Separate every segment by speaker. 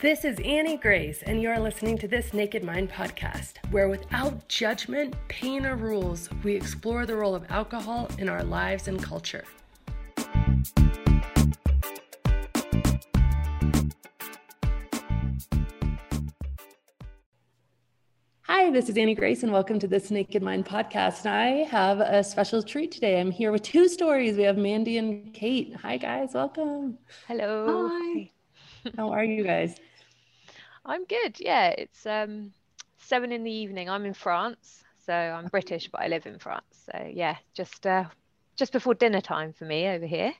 Speaker 1: This is Annie Grace, and you are listening to this Naked Mind podcast, where without judgment, pain, or rules, we explore the role of alcohol in our lives and culture. Hi, this is Annie Grace, and welcome to this Naked Mind podcast. I have a special treat today. I'm here with two stories. We have Mandy and Kate. Hi, guys. Welcome.
Speaker 2: Hello.
Speaker 1: Hi. How are you guys?
Speaker 2: I'm good. Yeah, it's um, seven in the evening. I'm in France, so I'm British, but I live in France. So yeah, just uh, just before dinner time for me over here.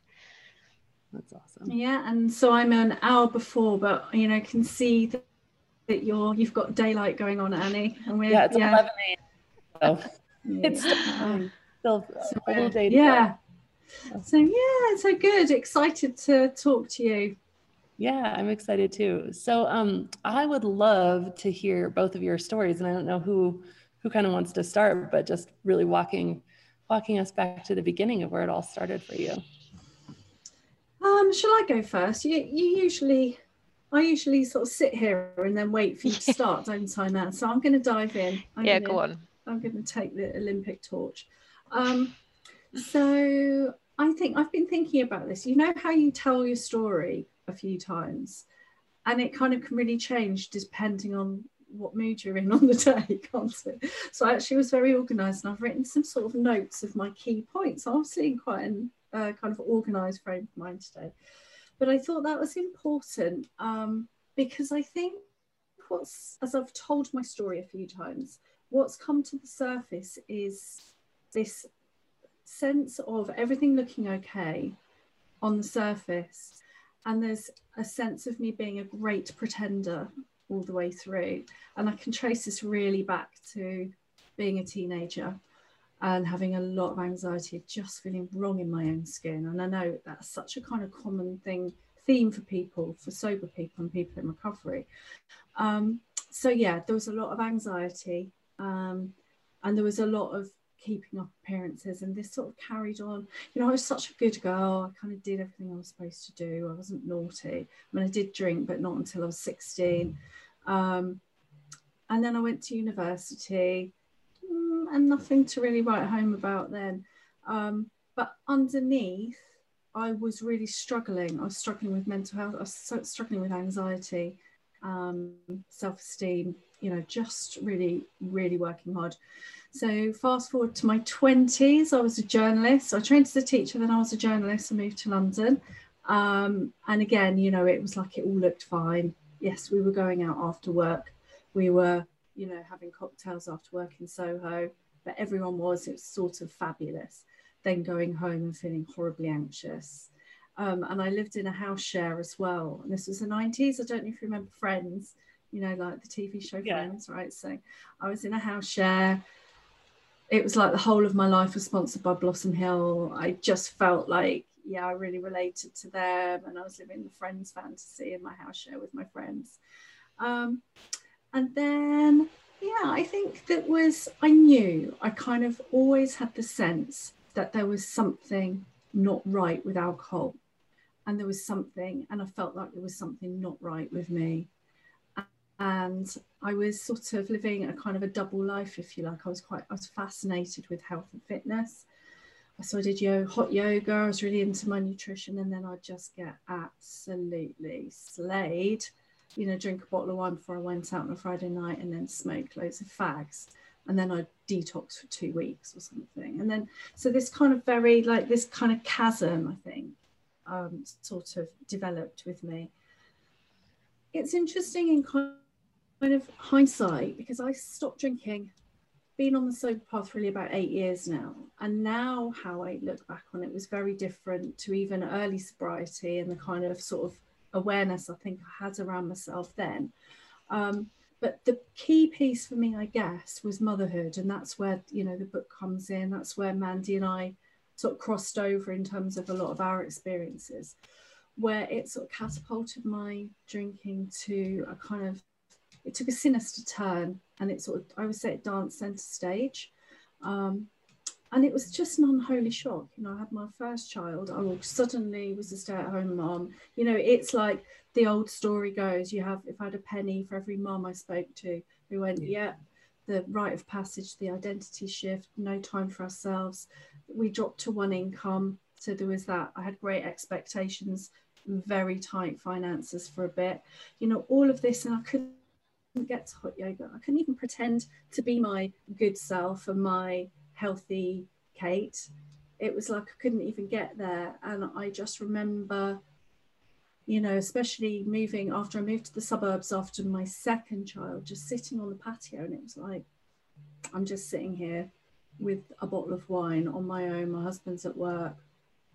Speaker 1: That's awesome.
Speaker 3: Yeah, and so I'm an hour before, but you know, can see that, that you're you've got daylight going on, Annie.
Speaker 1: And we're, yeah, it's yeah. 11 a.m. So it's still, still so, a little day.
Speaker 3: Yeah. So yeah, so good. Excited to talk to you.
Speaker 1: Yeah, I'm excited too. So um, I would love to hear both of your stories, and I don't know who who kind of wants to start, but just really walking walking us back to the beginning of where it all started for you.
Speaker 3: Um, shall I go first? You, you usually, I usually sort of sit here and then wait for you to start, don't I? Now, so I'm going to dive in. I'm
Speaker 2: yeah,
Speaker 3: gonna,
Speaker 2: go on.
Speaker 3: I'm going to take the Olympic torch. Um, so I think I've been thinking about this. You know how you tell your story a few times. And it kind of can really change depending on what mood you're in on the day can't it? So I actually was very organized and i've written some sort of notes of my key points. I was in quite an uh, kind of organized frame of mind today. But i thought that was important um, because i think what's as i've told my story a few times what's come to the surface is this sense of everything looking okay on the surface and there's a sense of me being a great pretender all the way through. And i can trace this really back to being a teenager and having a lot of anxiety just feeling wrong in my own skin. And i know that's such a kind of common thing theme for people for sober people and people in recovery. Um, so yeah there was a lot of anxiety um, and there was a lot of keeping up appearances and this sort of carried on. You know i was such a good girl. I kind of did everything i was supposed to do. I wasn't naughty. I mean i did drink but not until i was 16 um, and then i went to university mm, and nothing to really write home about then. Um, but underneath i was really struggling. I was struggling with mental health. I was struggling with anxiety um, self-esteem you know just really really working hard so fast forward to my 20s, I was a journalist. I trained as a teacher, then I was a journalist. I moved to London. Um, and again, you know, it was like it all looked fine. Yes, we were going out after work. We were, you know, having cocktails after work in Soho, but everyone was, it was sort of fabulous. Then going home and feeling horribly anxious. Um, and I lived in a house share as well. And this was the 90s. I don't know if you remember Friends, you know, like the TV show yeah. Friends, right? So I was in a house share it was like the whole of my life was sponsored by Blossom Hill. I just felt like, yeah, I really related to them, and I was living the friends fantasy in my house share with my friends. Um, and then, yeah, I think that was, I knew, I kind of always had the sense that there was something not right with alcohol. And there was something, and I felt like there was something not right with me and I was sort of living a kind of a double life, if you like. I was quite, I was fascinated with health and fitness. So I did yoga, hot yoga. I was really into my nutrition, and then I'd just get absolutely slayed. You know, drink a bottle of wine before I went out on a Friday night, and then smoke loads of fags, and then I'd detox for two weeks or something. And then, so this kind of very like this kind of chasm, I think, um, sort of developed with me. It's interesting in kind kind of hindsight because I stopped drinking, been on the sober path really about eight years now. And now how I look back on it was very different to even early sobriety and the kind of sort of awareness I think I had around myself then. Um, but the key piece for me, I guess, was motherhood. And that's where, you know, the book comes in. That's where Mandy and I sort of crossed over in terms of a lot of our experiences, where it sort of catapulted my drinking to a kind of it took a sinister turn and it sort of, I would say it danced center stage. Um, and it was just an unholy shock. You know, I had my first child. I suddenly was a stay-at-home mom. You know, it's like the old story goes. You have, if I had a penny for every mom I spoke to, who went, yeah, the rite of passage, the identity shift, no time for ourselves. We dropped to one income. So there was that. I had great expectations, very tight finances for a bit. You know, all of this, and I couldn't get to hot yoga. I couldn't even pretend to be my good self and my healthy Kate. It was like I couldn't even get there. And I just remember, you know, especially moving after I moved to the suburbs after my second child, just sitting on the patio. And it was like, I'm just sitting here with a bottle of wine on my own. My husband's at work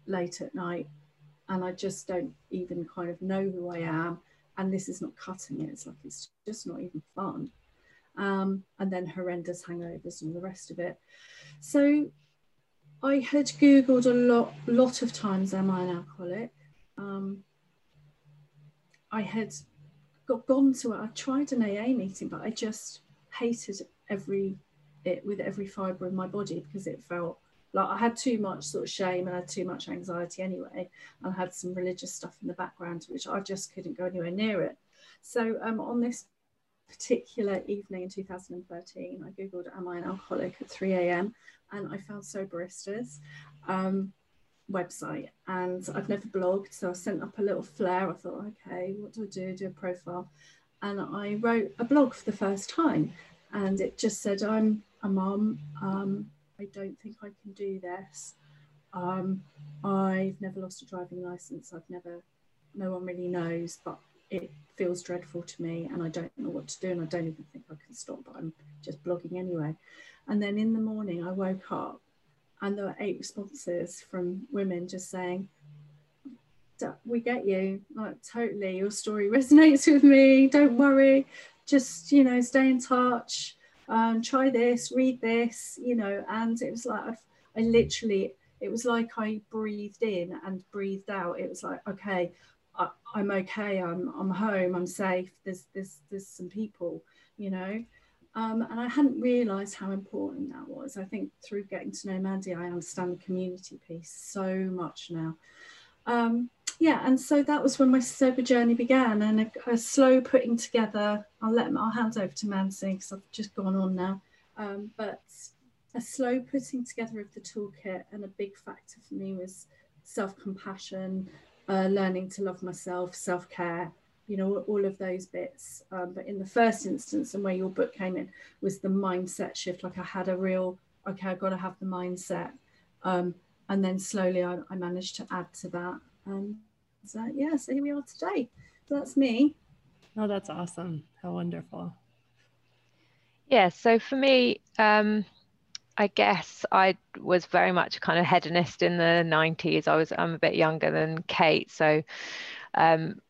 Speaker 3: late at night. And I just don't even kind of know who I am. And this is not cutting it. It's like it's just not even fun. Um, and then horrendous hangovers and the rest of it. So I had Googled a lot, lot of times, am I an alcoholic? Um, I had got gone to it. I tried an AA meeting, but I just hated every it with every fibre of my body because it felt like I had too much sort of shame and I had too much anxiety anyway. And I had some religious stuff in the background, which I just couldn't go anywhere near it. So um, on this particular evening in 2013, I googled "Am I an alcoholic?" at 3 a.m. and I found Soberistas um, website. And I've never blogged, so I sent up a little flare. I thought, okay, what do I do? Do a profile, and I wrote a blog for the first time, and it just said, "I'm a mum. I don't think I can do this. Um, I've never lost a driving license. I've never, no one really knows, but it feels dreadful to me and I don't know what to do and I don't even think I can stop, but I'm just blogging anyway. And then in the morning, I woke up and there were eight responses from women just saying, we get you, like totally, your story resonates with me, don't worry, just, you know, stay in touch, um, try this, read this, you know, and it was like, I've, I literally, it was like I breathed in and breathed out. It was like, okay, I, am okay. I'm I'm home. I'm safe. There's there's there's some people, you know. Um, and I hadn't realised how important that was. I think through getting to know Mandy, I understand the community piece so much now. Um, yeah, and so that was when my sober journey began, and a, a slow putting together. I'll let I'll hand over to Mandy because I've just gone on now. Um, but a slow putting together of the toolkit, and a big factor for me was self compassion, uh, learning to love myself, self care, you know, all of those bits. Um, but in the first instance, and where your book came in, was the mindset shift. Like I had a real, okay, I've got to have the mindset. Um, and then slowly I, I, managed to add to that. Um, so, yeah, so here we are today. So that's me.
Speaker 1: Oh, that's awesome. How wonderful.
Speaker 2: Yeah, so for me, um, I guess I was very much kind of hedonist in the 90s. I was I'm a bit younger than Kate, so um,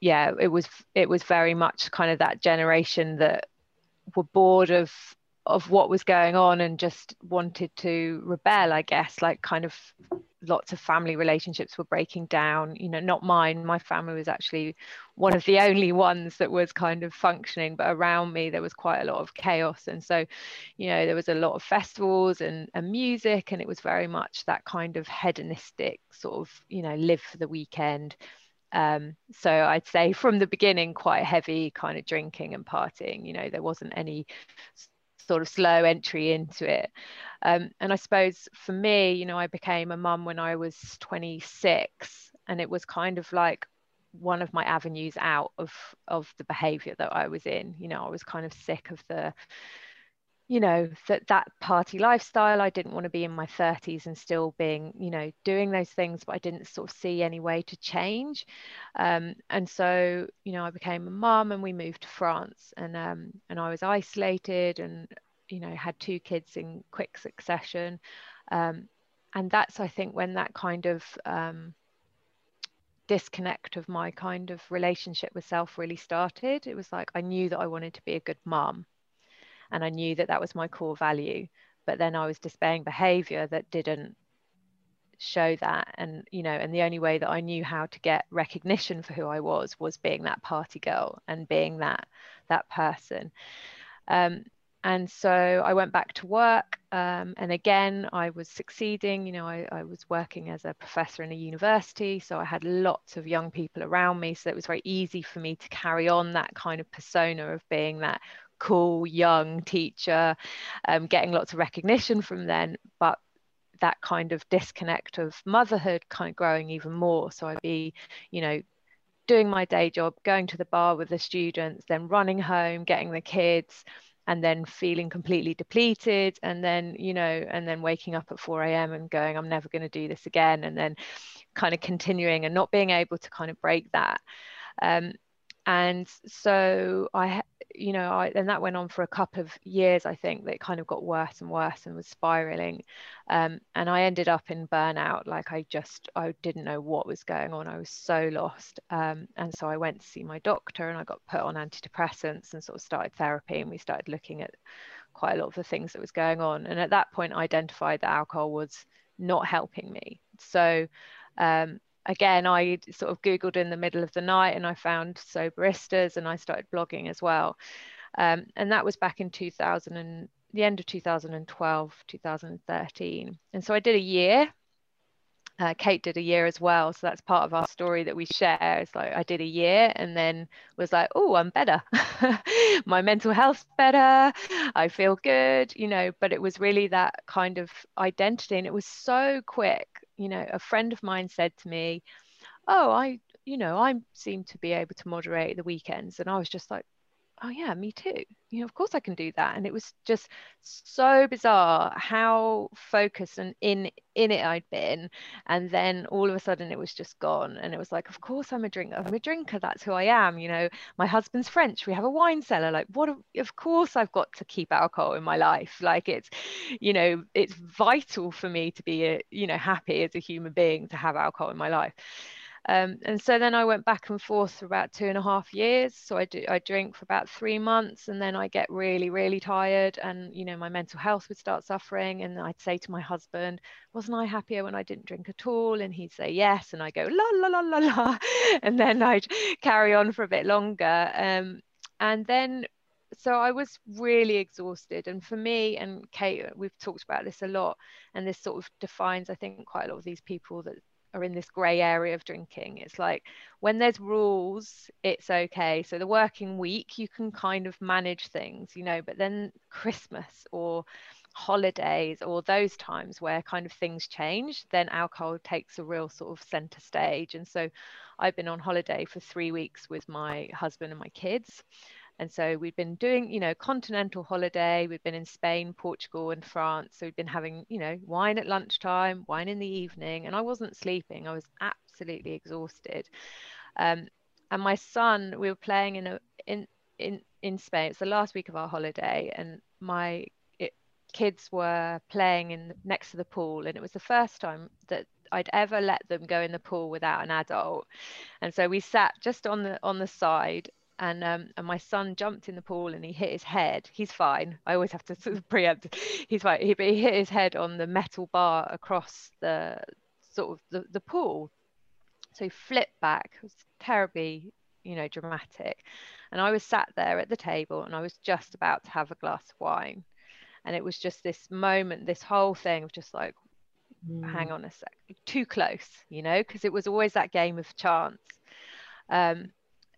Speaker 2: yeah, it was it was very much kind of that generation that were bored of of what was going on and just wanted to rebel, I guess, like kind of lots of family relationships were breaking down. You know not mine my family was actually one of the only ones that was kind of functioning but around me there was quite a lot of chaos. And so you know there was a lot of festivals and, and music and it was very much that kind of hedonistic sort of you know live for the weekend. Um, so I'd say from the beginning, quite heavy kind of drinking and partying. You know, there wasn't any sort of slow entry into it. Um, and I suppose for me, you know, I became a mum when I was 26, and it was kind of like one of my avenues out of of the behavior that I was in. You know, I was kind of sick of the you know that that party lifestyle. I didn't want to be in my 30s and still being you know doing those things but i didn't sort of see any way to change. Um, and so you know i became a mum and we moved to france and um, and i was isolated and you know had two kids in quick succession. Um, and that's i think when that kind of um, disconnect of my kind of relationship with self really started. It was like i knew that i wanted to be a good mum and I knew that that was my core value. But then I was displaying behavior that didn't show that and you know and the only way that I knew how to get recognition for who I was was being that party girl and being that that person um, and so I went back to work. Um, and again, I was succeeding. You know, I, I, was working as a professor in a university. So I had lots of young people around me. So it was very easy for me to carry on that kind of persona of being that cool young teacher, um, getting lots of recognition from then. But that kind of disconnect of motherhood kind of growing even more. So I'd be, you know, doing my day job, going to the bar with the students, then running home, getting the kids and then feeling completely depleted and then you know and then waking up at 4 a.m and going i'm never going to do this again and then kind of continuing and not being able to kind of break that um, and so i you know I, and that went on for a couple of years i think that kind of got worse and worse and was spiraling. Um, and i ended up in burnout like i just i didn't know what was going on i was so lost. Um, and so i went to see my doctor and i got put on antidepressants and sort of started therapy and we started looking at quite a lot of the things that was going on. And at that point i identified that alcohol was not helping me. So um, again, I sort of Googled in the middle of the night and I found Soberistas and I started blogging as well. Um, and that was back in 2000 and the end of 2012, 2013. And so I did a year. Uh, Kate did a year as well. So that's part of our story that we share. It's like I did a year and then was like, oh, I'm better. My mental health's better. I feel good, you know, but it was really that kind of identity. And it was so quick you know a friend of mine said to me oh i you know i seem to be able to moderate the weekends. And i was just like oh yeah me too. You know of course i can do that. And it was just so bizarre how focused and in in it i'd been. And then all of a sudden it was just gone. And it was like of course i'm a drinker. I'm a drinker. That's who i am. You know my husband's french. We have a wine cellar. Like what of course i've got to keep alcohol in my life. Like it's you know it's vital for me to be a, you know happy as a human being to have alcohol in my life um, and so then I went back and forth for about two and a half years. So I do I drink for about three months, and then I get really really tired, and you know my mental health would start suffering. And I'd say to my husband, "Wasn't I happier when I didn't drink at all?" And he'd say yes, and I go la la la la la, and then I'd carry on for a bit longer. Um, and then so I was really exhausted. And for me and Kate, we've talked about this a lot, and this sort of defines, I think, quite a lot of these people that are in this grey area of drinking. It's like when there's rules, it's okay. So the working week, you can kind of manage things, you know, but then Christmas or holidays or those times where kind of things change, then alcohol takes a real sort of center stage. And so I've been on holiday for three weeks with my husband and my kids. And so we've been doing, you know, continental holiday. We've been in Spain, Portugal, and France. So we've been having, you know, wine at lunchtime, wine in the evening, and I wasn't sleeping. I was absolutely exhausted. Um, and my son, we were playing in a in in in Spain. It's the last week of our holiday, and my kids were playing in next to the pool, and it was the first time that I'd ever let them go in the pool without an adult. And so we sat just on the on the side and um, and my son jumped in the pool and he hit his head. He's fine. I always have to sort of preempt. He's fine. He, but he hit his head on the metal bar across the sort of the, the pool. So he flipped back. It was terribly, you know, dramatic. And I was sat there at the table and I was just about to have a glass of wine. And it was just this moment, this whole thing of just like, mm. hang on a sec, too close, you know, because it was always that game of chance. Um,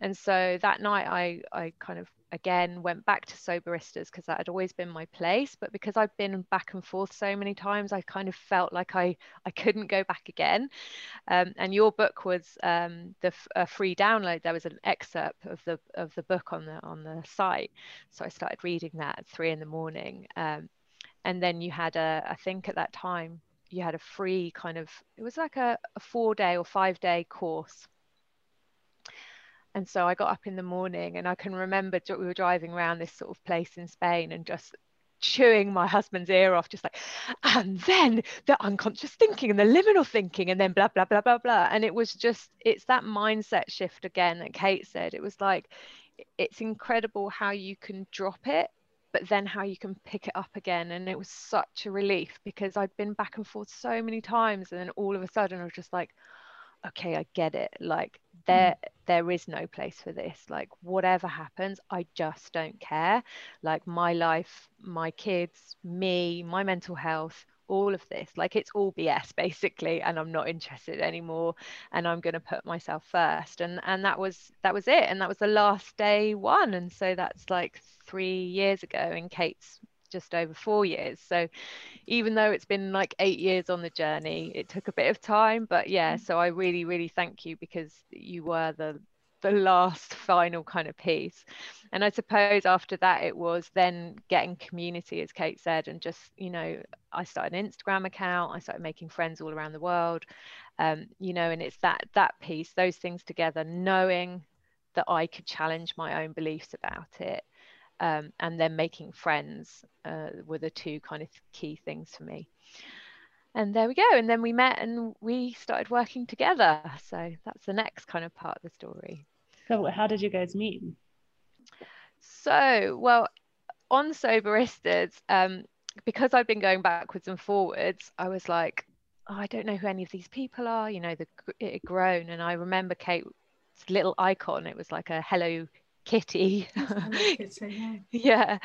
Speaker 2: and so that night I I kind of again went back to Soberistas because that had always been my place. But because i'd been back and forth so many times I kind of felt like I I couldn't go back again. Um, and your book was um, the a free download. There was an excerpt of the of the book on the on the site. So I started reading that at three in the morning. Um, and then you had a I think at that time you had a free kind of it was like a, a four day or five day course and so I got up in the morning and I can remember we were driving around this sort of place in Spain and just chewing my husband's ear off, just like, and then the unconscious thinking and the liminal thinking, and then blah, blah, blah, blah, blah. And it was just, it's that mindset shift again that Kate said. It was like, it's incredible how you can drop it, but then how you can pick it up again. And it was such a relief because I'd been back and forth so many times. And then all of a sudden I was just like, okay, I get it. Like Mm. there there is no place for this. Like whatever happens i just don't care. Like my life my kids me my mental health all of this. Like it's all bs basically and i'm not interested anymore and i'm going to put myself first. And and that was that was it. And that was the last day one. And so that's like 3 years ago and kate's just over four years. So even though it's been like eight years on the journey, it took a bit of time. But yeah, mm. so I really, really thank you because you were the the last final kind of piece. And I suppose after that it was then getting community, as Kate said, and just, you know, I started an Instagram account, I started making friends all around the world. Um, you know, and it's that that piece, those things together, knowing that I could challenge my own beliefs about it um, and then making friends uh, were the two kind of key things for me. And there we go. And then we met and we started working together. So that's the next kind of part of the story.
Speaker 1: So how did you guys meet?
Speaker 2: So well on soberistas um, because i've been going backwards and forwards i was like oh, i don't know who any of these people are you know the it had grown. And i remember kate's little icon. It was like a hello Kitty. yeah.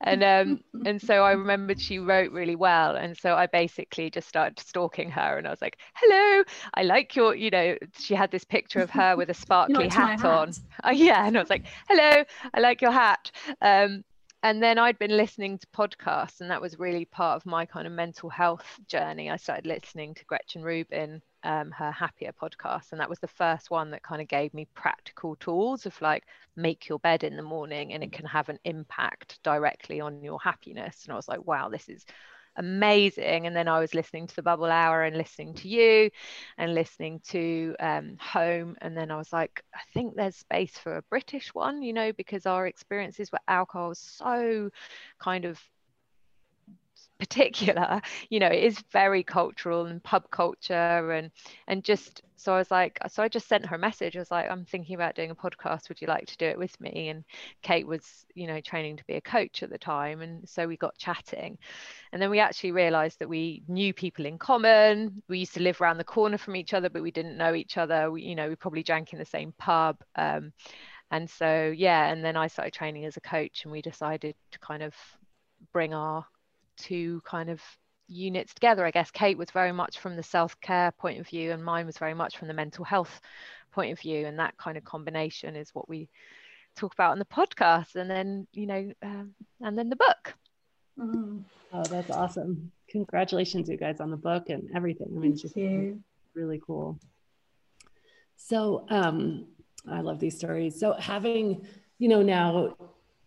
Speaker 2: And um and so I remembered she wrote really well. And so I basically just started stalking her and I was like, hello, I like your, you know, she had this picture of her with a sparkly hat, hat, on. Yeah. And I was like, hello, I like your hat. Um and then I'd been listening to podcasts, and that was really part of my kind of mental health journey. I started listening to Gretchen Rubin um, her happier podcast and that was the first one that kind of gave me practical tools of like make your bed in the morning and it can have an impact directly on your happiness and i was like wow this is amazing. And then i was listening to the bubble hour and listening to you and listening to um, home. And then i was like i think there's space for a british one you know because our experiences with alcohol is so kind of particular you know it is very cultural and pub culture and and just so i was like so i just sent her a message. I was like i'm thinking about doing a podcast. Would you like to do it with me? And kate was you know training to be a coach at the time. And so we got chatting. And then we actually realized that we knew people in common. We used to live around the corner from each other but we didn't know each other. We, you know we probably drank in the same pub. Um, and so yeah and then i started training as a coach and we decided to kind of bring our two kind of units together. I guess Kate was very much from the self care point of view, and mine was very much from the mental health point of view. And that kind of combination is what we talk about in the podcast, and then you know, um, and then the book.
Speaker 1: Mm. Oh, that's awesome! Congratulations, you guys, on the book and everything. I mean, it's just really cool. So, um, I love these stories. So, having you know now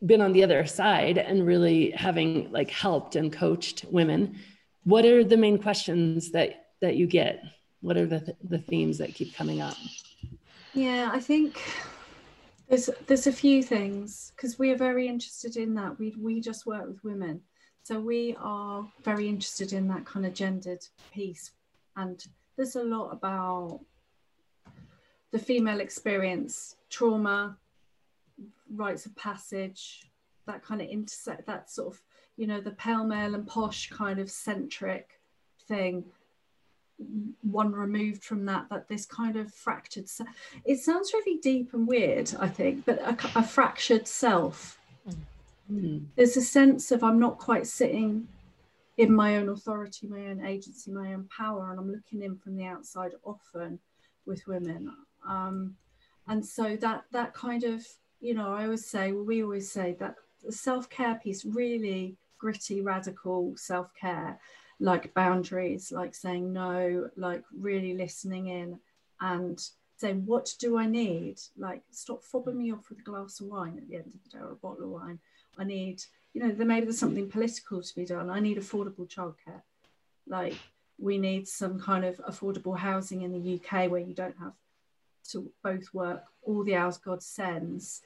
Speaker 1: been on the other side and really having like helped and coached women what are the main questions that that you get? What are the the themes that keep coming up?
Speaker 3: Yeah i think there's there's a few things because we are very interested in that. We we just work with women. So we are very interested in that kind of gendered piece. And there's a lot about the female experience trauma rites of passage, that kind of intersect, that sort of, you know, the pale male and posh kind of centric thing. One removed from that, that this kind of fractured, it sounds really deep and weird, I think, but a, a fractured self. Mm. There's a sense of I'm not quite sitting in my own authority, my own agency, my own power, and I'm looking in from the outside often with women. Um, and so that that kind of you know, I always say, well, we always say that the self care piece, really gritty, radical self care, like boundaries, like saying no, like really listening in and saying, what do I need? Like, stop fobbing me off with a glass of wine at the end of the day or a bottle of wine. I need, you know, there maybe there's something political to be done. I need affordable childcare. Like, we need some kind of affordable housing in the UK where you don't have to both work all the hours God sends,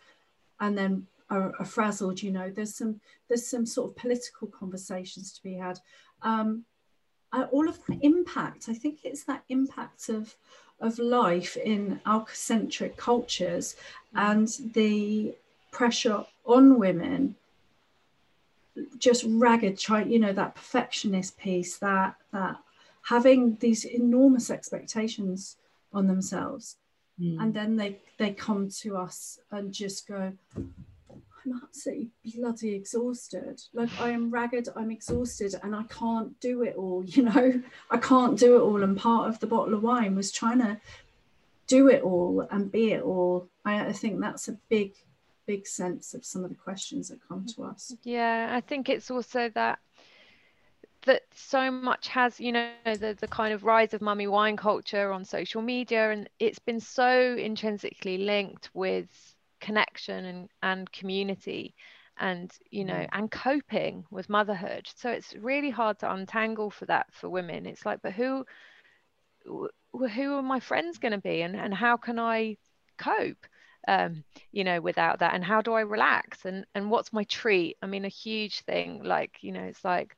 Speaker 3: and then are, are frazzled. You know, there's some there's some sort of political conversations to be had. Um, uh, all of that impact. I think it's that impact of of life in alcocentric cultures and the pressure on women just ragged try you know that perfectionist piece that that having these enormous expectations on themselves mm. and then they they come to us and just go i'm absolutely bloody exhausted. Like i am ragged i'm exhausted and i can't do it all you know? I can't do it all and part of the bottle of wine was trying to do it all and be it all. I, I think that's a big big sense of some of the questions that come to us.
Speaker 2: Yeah i think it's also that that so much has you know the, the kind of rise of mummy wine culture on social media and it's been so intrinsically linked with connection and, and community and you know mm. and coping with motherhood. So it's really hard to untangle for that for women. It's like but who who are my friends going to be and, and how can i cope um, you know without that? And how do i relax? And and what's my treat? I mean a huge thing like you know it's like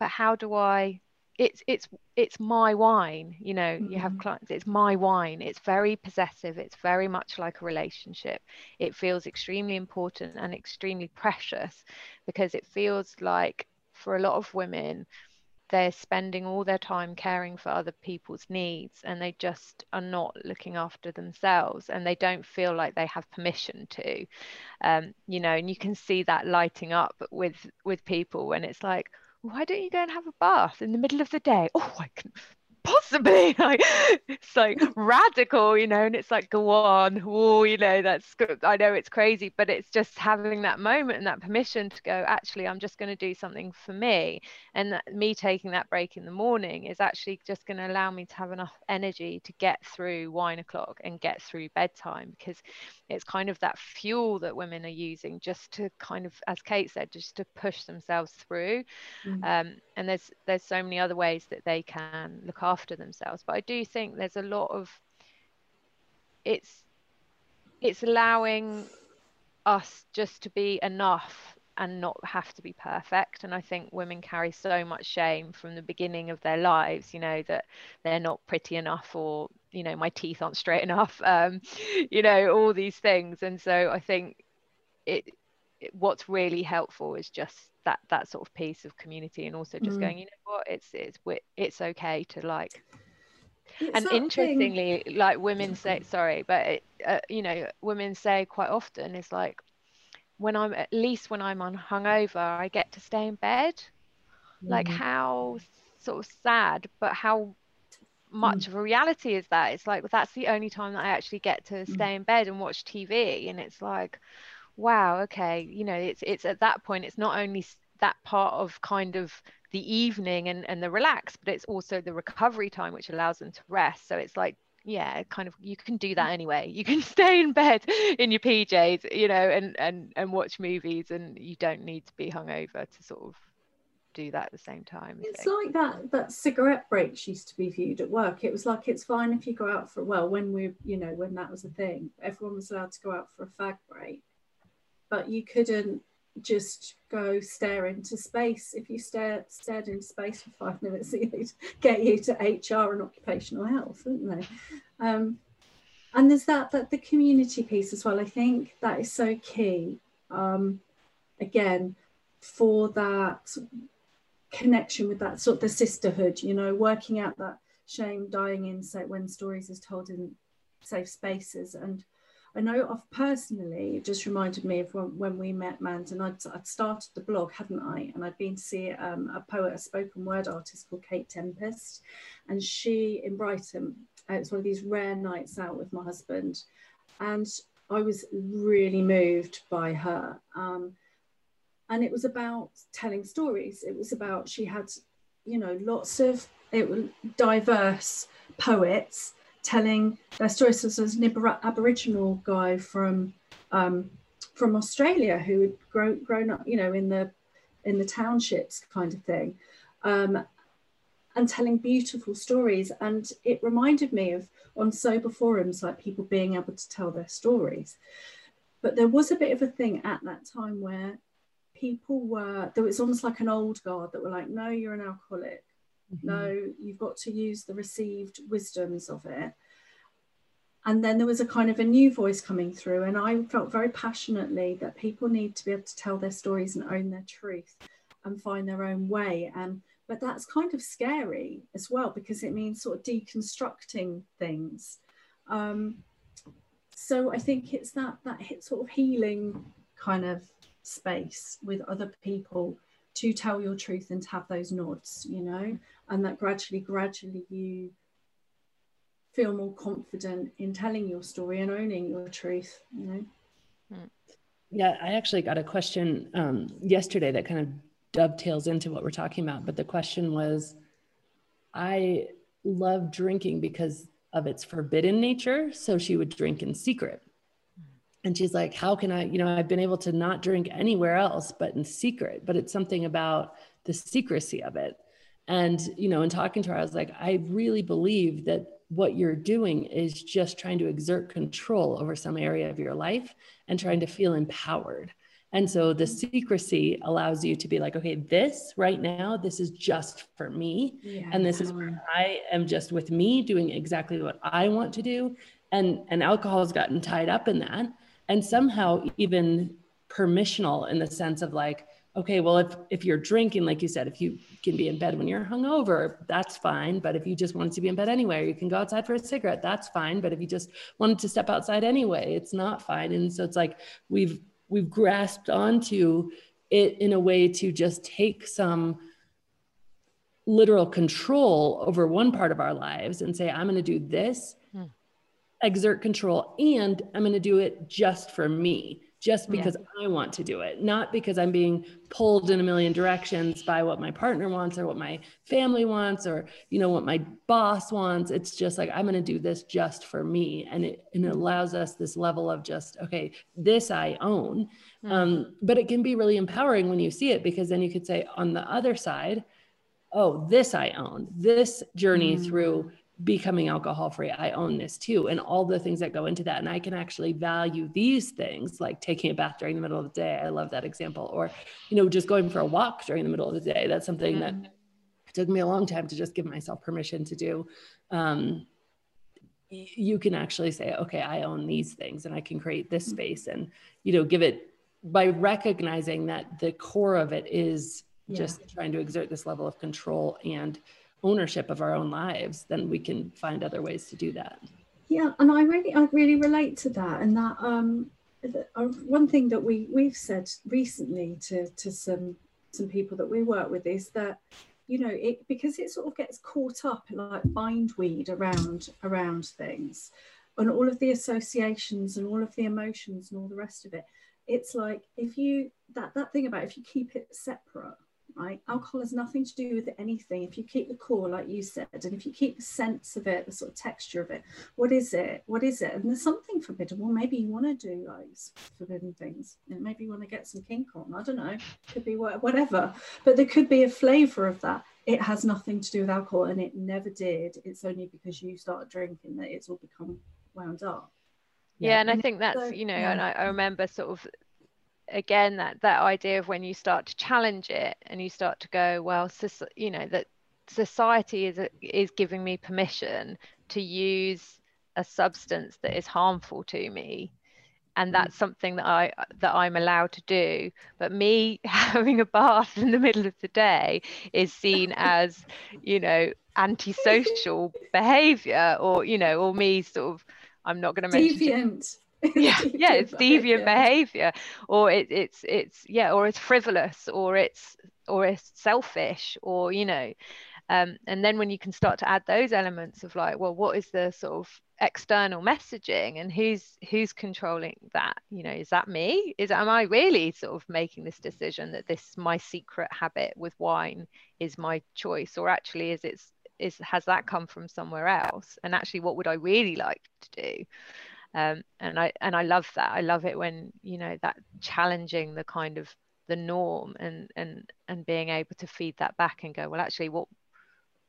Speaker 2: but how do I it's it's it's my wine you know mm-hmm. you have mm-hmm. clients it's my wine it's very possessive it's very much like a relationship it feels extremely important and extremely precious because it feels like for a lot of women they're spending all their time caring for other people's needs and they just are not looking after themselves and they don't feel like they have permission to um, you know and you can see that lighting up with with people when it's like why don't you go and have a bath in the middle of the day? Oh, I can possibly like it's like radical you know and it's like go on oh you know that's good i know it's crazy but it's just having that moment and that permission to go actually i'm just going to do something for me and that, me taking that break in the morning is actually just going to allow me to have enough energy to get through wine o'clock and get through bedtime because it's kind of that fuel that women are using just to kind of as kate said just to push themselves through mm-hmm. um, and there's there's so many other ways that they can look after themselves. But i do think there's a lot of it's it's allowing us just to be enough and not have to be perfect. And i think women carry so much shame from the beginning of their lives you know that they're not pretty enough or you know my teeth aren't straight enough um you know all these things. And so i think it, it what's really helpful is just that that sort of piece of community and also just mm. going you know what it's it's it's okay to like it's and interestingly thing. like women say sorry but it, uh, you know women say quite often is like when i'm at least when i'm on hungover i get to stay in bed mm. like how sort of sad but how much mm. of a reality is that it's like that's the only time that i actually get to mm. stay in bed and watch tv and it's like wow okay. You know it's it's at that point it's not only that part of kind of the evening and and the relax but it's also the recovery time which allows them to rest. So it's like yeah kind of you can do that anyway. You can stay in bed in your pjs you know and and and watch movies and you don't need to be hungover to sort of do that at the same time.
Speaker 3: It's like that that cigarette breaks used to be viewed at work. It was like it's fine if you go out for well when we you know when that was a thing everyone was allowed to go out for a fag break but you couldn't just go stare into space. If you stare, stared into space for five minutes, they'd get you to HR and occupational health, wouldn't they? Um, and there's that, that the community piece as well. I think that is so key. Um, again, for that connection with that sort of the sisterhood, you know, working out that shame dying in so when stories is told in safe spaces and I know of personally, it just reminded me of when, we met Mand and I'd, I'd, started the blog, hadn't I? And I'd been to see um, a poet, a spoken word artist called Kate Tempest. And she in Brighton, uh, it was one of these rare nights out with my husband. And I was really moved by her. Um, and it was about telling stories. It was about, she had, you know, lots of it diverse poets telling their stories. So there's an Aboriginal guy from um, from Australia who had grown grown up, you know, in the in the townships kind of thing, um, and telling beautiful stories. And it reminded me of on sober forums, like people being able to tell their stories. But there was a bit of a thing at that time where people were there was almost like an old guard that were like, no, you're an alcoholic Mm-hmm. No, you've got to use the received wisdoms of it. And then there was a kind of a new voice coming through, and I felt very passionately that people need to be able to tell their stories and own their truth and find their own way. And but that's kind of scary as well because it means sort of deconstructing things. Um, so I think it's that that sort of healing kind of space with other people to tell your truth and to have those nods, you know, and that gradually, gradually you feel more confident in telling your story and owning your truth, you know.
Speaker 1: Yeah, I actually got a question um, yesterday that kind of dovetails into what we're talking about. But the question was I love drinking because of its forbidden nature. So she would drink in secret. And she's like, How can I, you know, I've been able to not drink anywhere else but in secret, but it's something about the secrecy of it. And, you know, in talking to her, I was like, I really believe that what you're doing is just trying to exert control over some area of your life and trying to feel empowered. And so the secrecy allows you to be like, okay, this right now, this is just for me. Yeah. And this is where I am just with me doing exactly what I want to do. And, and alcohol has gotten tied up in that. And somehow even permissional in the sense of like, okay, well, if if you're drinking, like you said, if you can be in bed when you're hungover, that's fine. But if you just wanted to be in bed anyway, you can go outside for a cigarette, that's fine. But if you just wanted to step outside anyway, it's not fine. And so it's like we've we've grasped onto it in a way to just take some literal control over one part of our lives and say i'm going to do this. Exert control and i'm going to do it just for me just because yeah. I want to do it, not because I'm being pulled in a million directions by what my partner wants or what my family wants or you know what my boss wants. It's just like I'm going to do this just for me, and it and it allows us this level of just okay, this I own. Mm-hmm. Um, but it can be really empowering when you see it because then you could say on the other side, oh, this I own. This journey mm-hmm. through becoming alcohol free i own this too and all the things that go into that and i can actually value these things like taking a bath during the middle of the day i love that example or you know just going for a walk during the middle of the day that's something mm-hmm. that took me a long time to just give myself permission to do um, you can actually say okay i own these things and i can create this mm-hmm. space and you know give it by recognizing that the core of it is yeah. just trying to exert this level of control and ownership of our own lives, then we can find other ways to do that.
Speaker 3: Yeah, and I really, I really relate to that. And that um, uh, one thing that we we've said recently to to some some people that we work with is that you know it because it sort of gets caught up like bindweed around around things and all of the associations and all of the emotions and all the rest of it it's like if you that that thing about if you keep it separate right? Alcohol has nothing to do with anything. If you keep the core, like you said, and if you keep the sense of it, the sort of texture of it, what is it? What is it? And there's something forbidden. Well, maybe you want to do those forbidden things. And maybe you want to get some kink on. I don't know. Could be whatever. But there could be a flavor of that. It has nothing to do with alcohol, and it never did. It's only because you start drinking that it's all become wound up.
Speaker 2: Yeah, yeah and I think that's so, you know, yeah. and I, I remember sort of again that that idea of when you start to challenge it and you start to go well you know that society is is giving me permission to use a substance that is harmful to me and mm. that's something that I that I'm allowed to do but me having a bath in the middle of the day is seen as you know antisocial behavior or you know or me sort of I'm not going to mention
Speaker 3: deviant
Speaker 2: yeah yeah it's deviant behavior or it, it's it's yeah or it's frivolous or it's or it's selfish or you know um, and then when you can start to add those elements of like well what is the sort of external messaging and who's who's controlling that? You know is that me? Is am i really sort of making this decision that this my secret habit with wine is my choice or actually is it's is has that come from somewhere else? And actually what would i really like to do um, and I and I love that. I love it when you know that challenging the kind of the norm and and and being able to feed that back and go, well, actually, what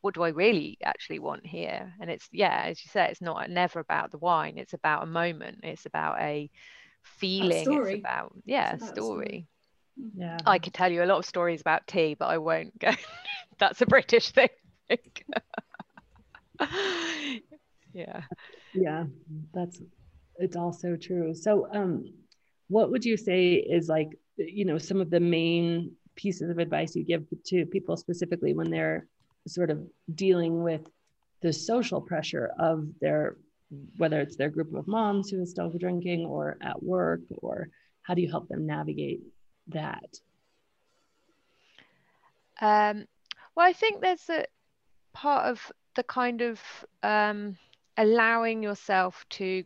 Speaker 2: what do I really actually want here? And it's yeah, as you say, it's not never about the wine. It's about a moment. It's about a feeling. It's about yeah, it's about story. story. Yeah. I could tell you a lot of stories about tea, but I won't go. That's a British thing. yeah.
Speaker 1: Yeah, that's it's also true. So, um, what would you say is like, you know, some of the main pieces of advice you give to people specifically when they're sort of dealing with the social pressure of their whether it's their group of moms who are still drinking or at work, or how do you help them navigate that?
Speaker 2: Um, well, I think there's a part of the kind of um, allowing yourself to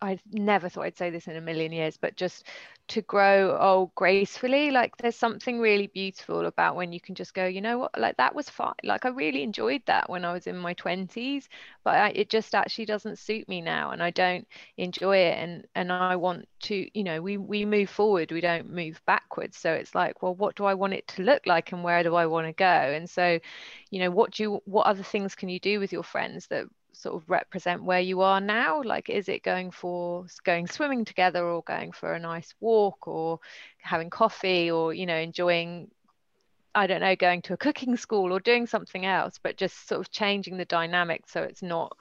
Speaker 2: I never thought I'd say this in a million years, but just to grow old gracefully. Like there's something really beautiful about when you can just go, you know what, like that was fine. Like I really enjoyed that when I was in my 20s, but I, it just actually doesn't suit me now, and I don't enjoy it. And and I want to, you know, we we move forward, we don't move backwards. So it's like, well, what do I want it to look like, and where do I want to go? And so, you know, what do you, what other things can you do with your friends that sort of represent where you are now? Like is it going for going swimming together or going for a nice walk or having coffee or you know enjoying i don't know going to a cooking school or doing something else but just sort of changing the dynamic so it's not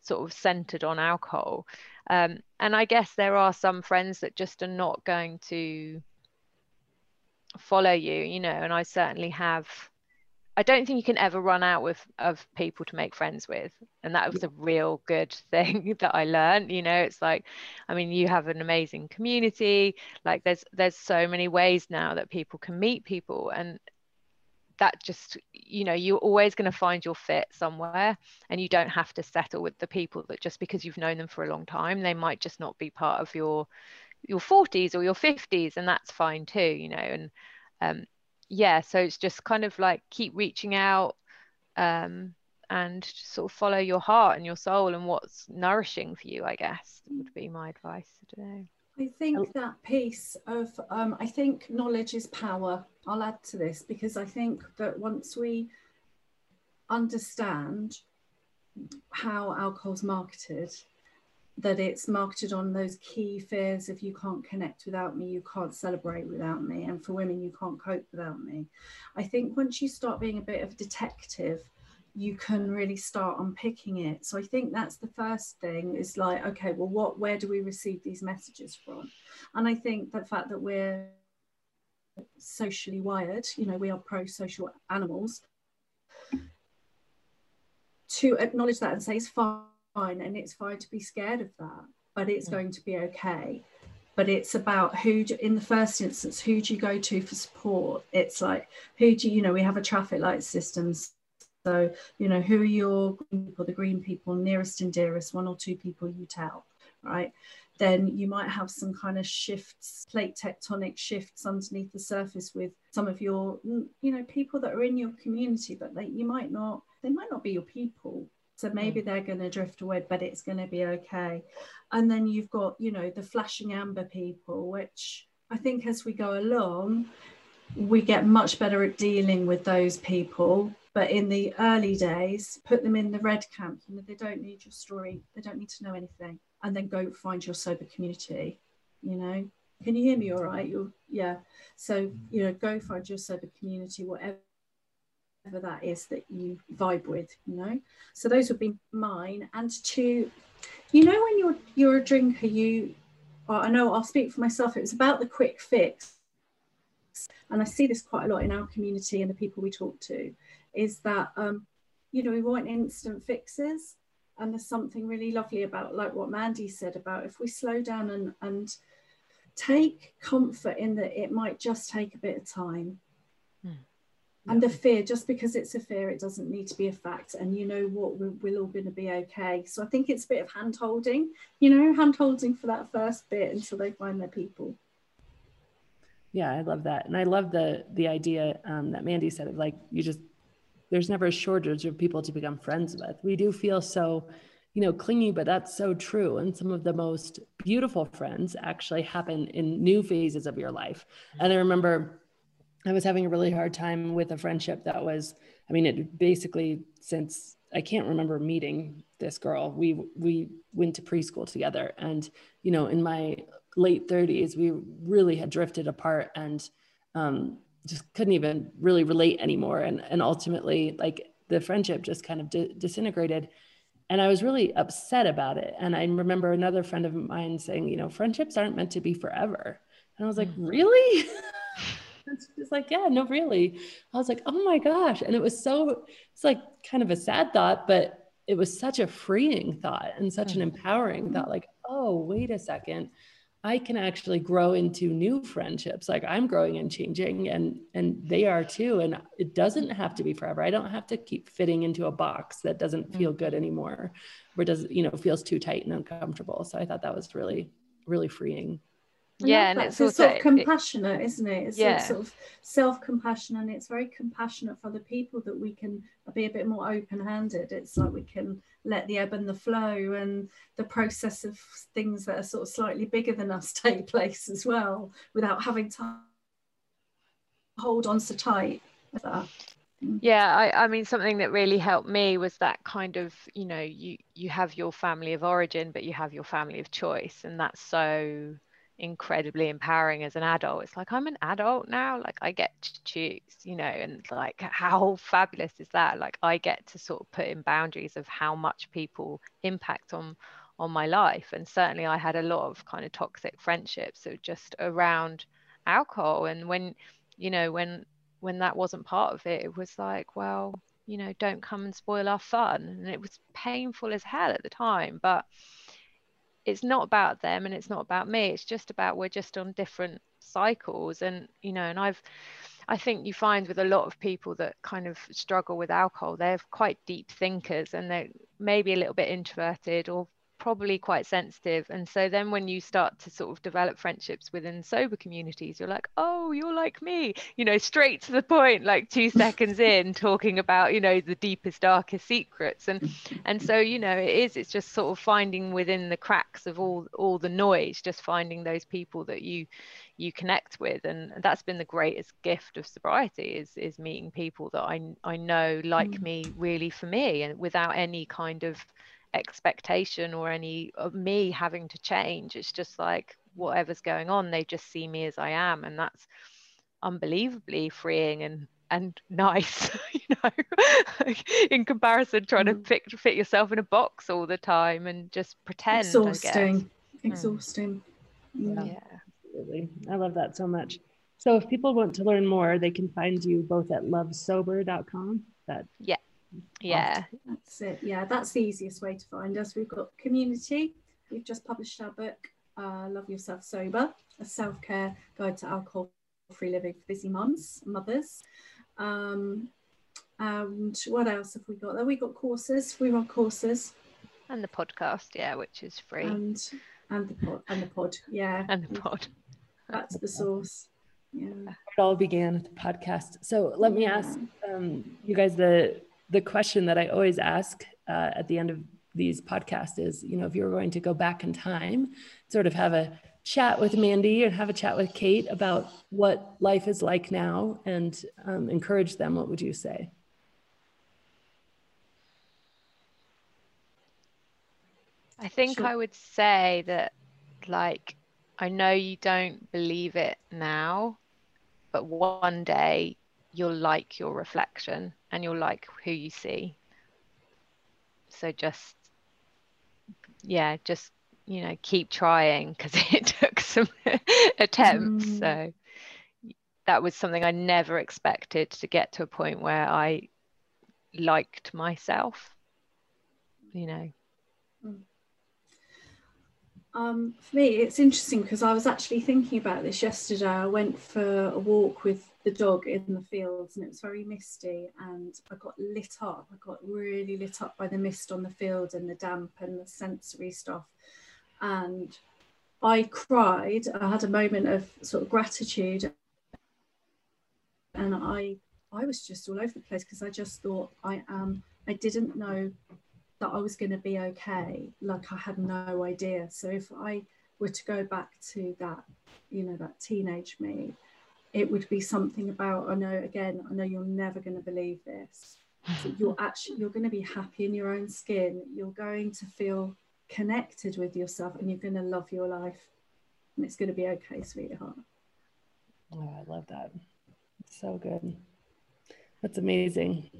Speaker 2: sort of centered on alcohol? Um, and i guess there are some friends that just are not going to follow you you know and i certainly have I don't think you can ever run out with of people to make friends with, and that was a real good thing that I learned. You know, it's like, I mean, you have an amazing community. Like, there's there's so many ways now that people can meet people, and that just, you know, you're always going to find your fit somewhere, and you don't have to settle with the people that just because you've known them for a long time, they might just not be part of your your 40s or your 50s, and that's fine too. You know, and um, yeah, so it's just kind of like keep reaching out um, and sort of follow your heart and your soul and what's nourishing for you, I guess would be my advice. I don't know.
Speaker 3: I think that piece of, um, I think knowledge is power. I'll add to this because I think that once we understand how alcohol's marketed, that it's marketed on those key fears of you can't connect without me, you can't celebrate without me, and for women, you can't cope without me. I think once you start being a bit of a detective, you can really start unpicking it. So I think that's the first thing is like, okay, well, what where do we receive these messages from? And I think the fact that we're socially wired, you know, we are pro-social animals, to acknowledge that and say it's fine fine and it's fine to be scared of that but it's mm. going to be okay. But it's about who do, in the first instance who do you go to for support? It's like who do you, know we have a traffic light systems so you know who are your people the green people nearest and dearest one or two people you tell right? Then you might have some kind of shifts plate tectonic shifts underneath the surface with some of your you know people that are in your community but they you might not they might not be your people so maybe mm. they're going to drift away, but it's going to be okay. And then you've got, you know, the flashing amber people, which I think as we go along, we get much better at dealing with those people. But in the early days, put them in the red camp. You know, they don't need your story, they don't need to know anything. And then go find your sober community. You know, can you hear me all right? You're yeah. So, you know, go find your sober community, whatever that is that you vibe with you know? So those would be mine. And to you know when you're you're a drinker you well, i know i'll speak for myself it was about the quick fix. And i see this quite a lot in our community and the people we talk to is that um, you know we want instant fixes. And there's something really lovely about like what mandy said about if we slow down and and take comfort in that it might just take a bit of time and the fear just because it's a fear it doesn't need to be a fact and you know what we're, we're all going to be okay. So i think it's a bit of hand holding you know hand holding for that first bit until they find their people.
Speaker 1: Yeah i love that. And i love the the idea um, that mandy said of like you just there's never a shortage of people to become friends with. We do feel so you know clingy but that's so true. And some of the most beautiful friends actually happen in new phases of your life. And i remember I was having a really hard time with a friendship that was, I mean, it basically since I can't remember meeting this girl. We we went to preschool together, and you know, in my late 30s, we really had drifted apart and um, just couldn't even really relate anymore. And and ultimately, like the friendship just kind of di- disintegrated. And I was really upset about it. And I remember another friend of mine saying, you know, friendships aren't meant to be forever. And I was like, mm. really? It's like, yeah, no, really. I was like, oh my gosh. And it was so, it's like kind of a sad thought, but it was such a freeing thought and such an mm. empowering thought like oh wait a second I can actually grow into new friendships. Like I'm growing and changing and and they are too. And it doesn't have to be forever. I don't have to keep fitting into a box that doesn't feel good mm-hmm. anymore or does, you know, feels too tight and uncomfortable. So I thought that was really, really freeing
Speaker 2: yeah and it's also
Speaker 3: sort of compassionate isn't it? It's yeah. sort of self-compassion and it's very compassionate for the people that we can be a bit more open-handed. It's like we can let the ebb and the flow and the process of things that are sort of slightly bigger than us take place as well without having to hold on so tight.
Speaker 2: Yeah I, I mean something that really helped me was that kind of you know you you have your family of origin but you have your family of choice and that's so incredibly empowering as an adult. It's like I'm an adult now, like I get to choose, you know, and like how fabulous is that? Like I get to sort of put in boundaries of how much people impact on on my life. And certainly I had a lot of kind of toxic friendships, so just around alcohol. And when, you know, when when that wasn't part of it, it was like, well, you know, don't come and spoil our fun. And it was painful as hell at the time, but it's not about them and it's not about me it's just about we're just on different cycles. And you know and i've i think you find with a lot of people that kind of struggle with alcohol they're quite deep thinkers and they're maybe a little bit introverted or probably quite sensitive. And so then when you start to sort of develop friendships within sober communities you're like oh you're like me you know straight to the point like 2 seconds in talking about you know the deepest darkest secrets. And and so you know it is it's just sort of finding within the cracks of all all the noise just finding those people that you you connect with. And that's been the greatest gift of sobriety is is meeting people that I I know like mm. me really for me and without any kind of expectation or any of me having to change. It's just like whatever's going on they just see me as i am and that's unbelievably freeing and and nice you know in comparison trying to mm. fit, fit yourself in a box all the time and just pretend
Speaker 3: exhausting. Hmm. exhausting.
Speaker 1: Yeah. yeah. Absolutely. I love that so much. So if people want to learn more they can find you both at lovesober.com that
Speaker 2: yeah yeah.
Speaker 3: that's it. Yeah that's the easiest way to find us. We've got community. We've just published our book uh, love yourself sober a self-care guide to alcohol free living for busy mums mothers. Um, and what else have we got there? We got courses. We run courses.
Speaker 2: And the podcast yeah which is free.
Speaker 3: And and the pod and the pod yeah.
Speaker 2: And the pod.
Speaker 3: That's the source. Yeah.
Speaker 1: It all began with the podcast. So let me ask um, you guys the the question that I always ask uh, at the end of these podcasts is, you know, if you were going to go back in time, sort of have a chat with Mandy and have a chat with Kate about what life is like now and um, encourage them, what would you say?
Speaker 2: I think sure. I would say that, like, I know you don't believe it now, but one day you'll like your reflection and you'll like who you see. So just, yeah, just, you know, keep trying because it took some attempts. Mm. So that was something I never expected to get to a point where I liked myself, you know. Mm.
Speaker 3: Um, for me, it's interesting because I was actually thinking about this yesterday. I went for a walk with the dog in the fields and it was very misty and I got lit up. I got really lit up by the mist on the field and the damp and the sensory stuff. And I cried. I had a moment of sort of gratitude and I I was just all over the place because I just thought I am I didn't know that I was going to be okay. Like I had no idea. So if I were to go back to that, you know, that teenage me, it would be something about, I know, again, I know you're never going to believe this. you're actually, you're going to be happy in your own skin. You're going to feel connected with yourself and you're going to love your life. And it's going to be okay, sweetheart.
Speaker 1: Oh, I love that. So good. That's amazing.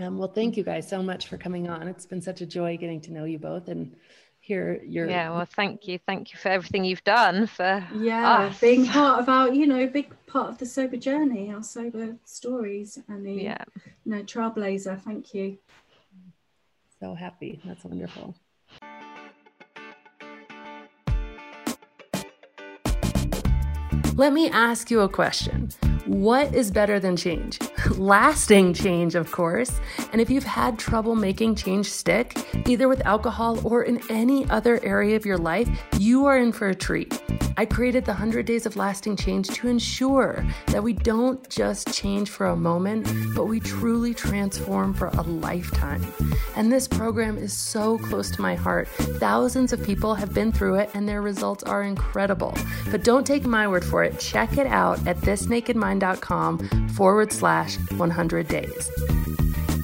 Speaker 1: Um, well, thank you guys so much for coming on. It's been such a joy getting to know you both and hear your.
Speaker 2: Yeah, well, thank you. Thank you for everything you've done for.
Speaker 3: Yeah, us. being part of our, you know, big part of the sober journey, our sober stories, and the, yeah. you know, trailblazer. Thank you.
Speaker 1: so happy. That's wonderful. Let me ask you a question. What is better than change? Lasting change, of course. And if you've had trouble making change stick, either with alcohol or in any other area of your life, you are in for a treat. I created the 100 Days of Lasting Change to ensure that we don't just change for a moment, but we truly transform for a lifetime. And this program is so close to my heart. Thousands of people have been through it, and their results are incredible. But don't take my word for it. Check it out at thisnakedmind.com forward slash 100 days.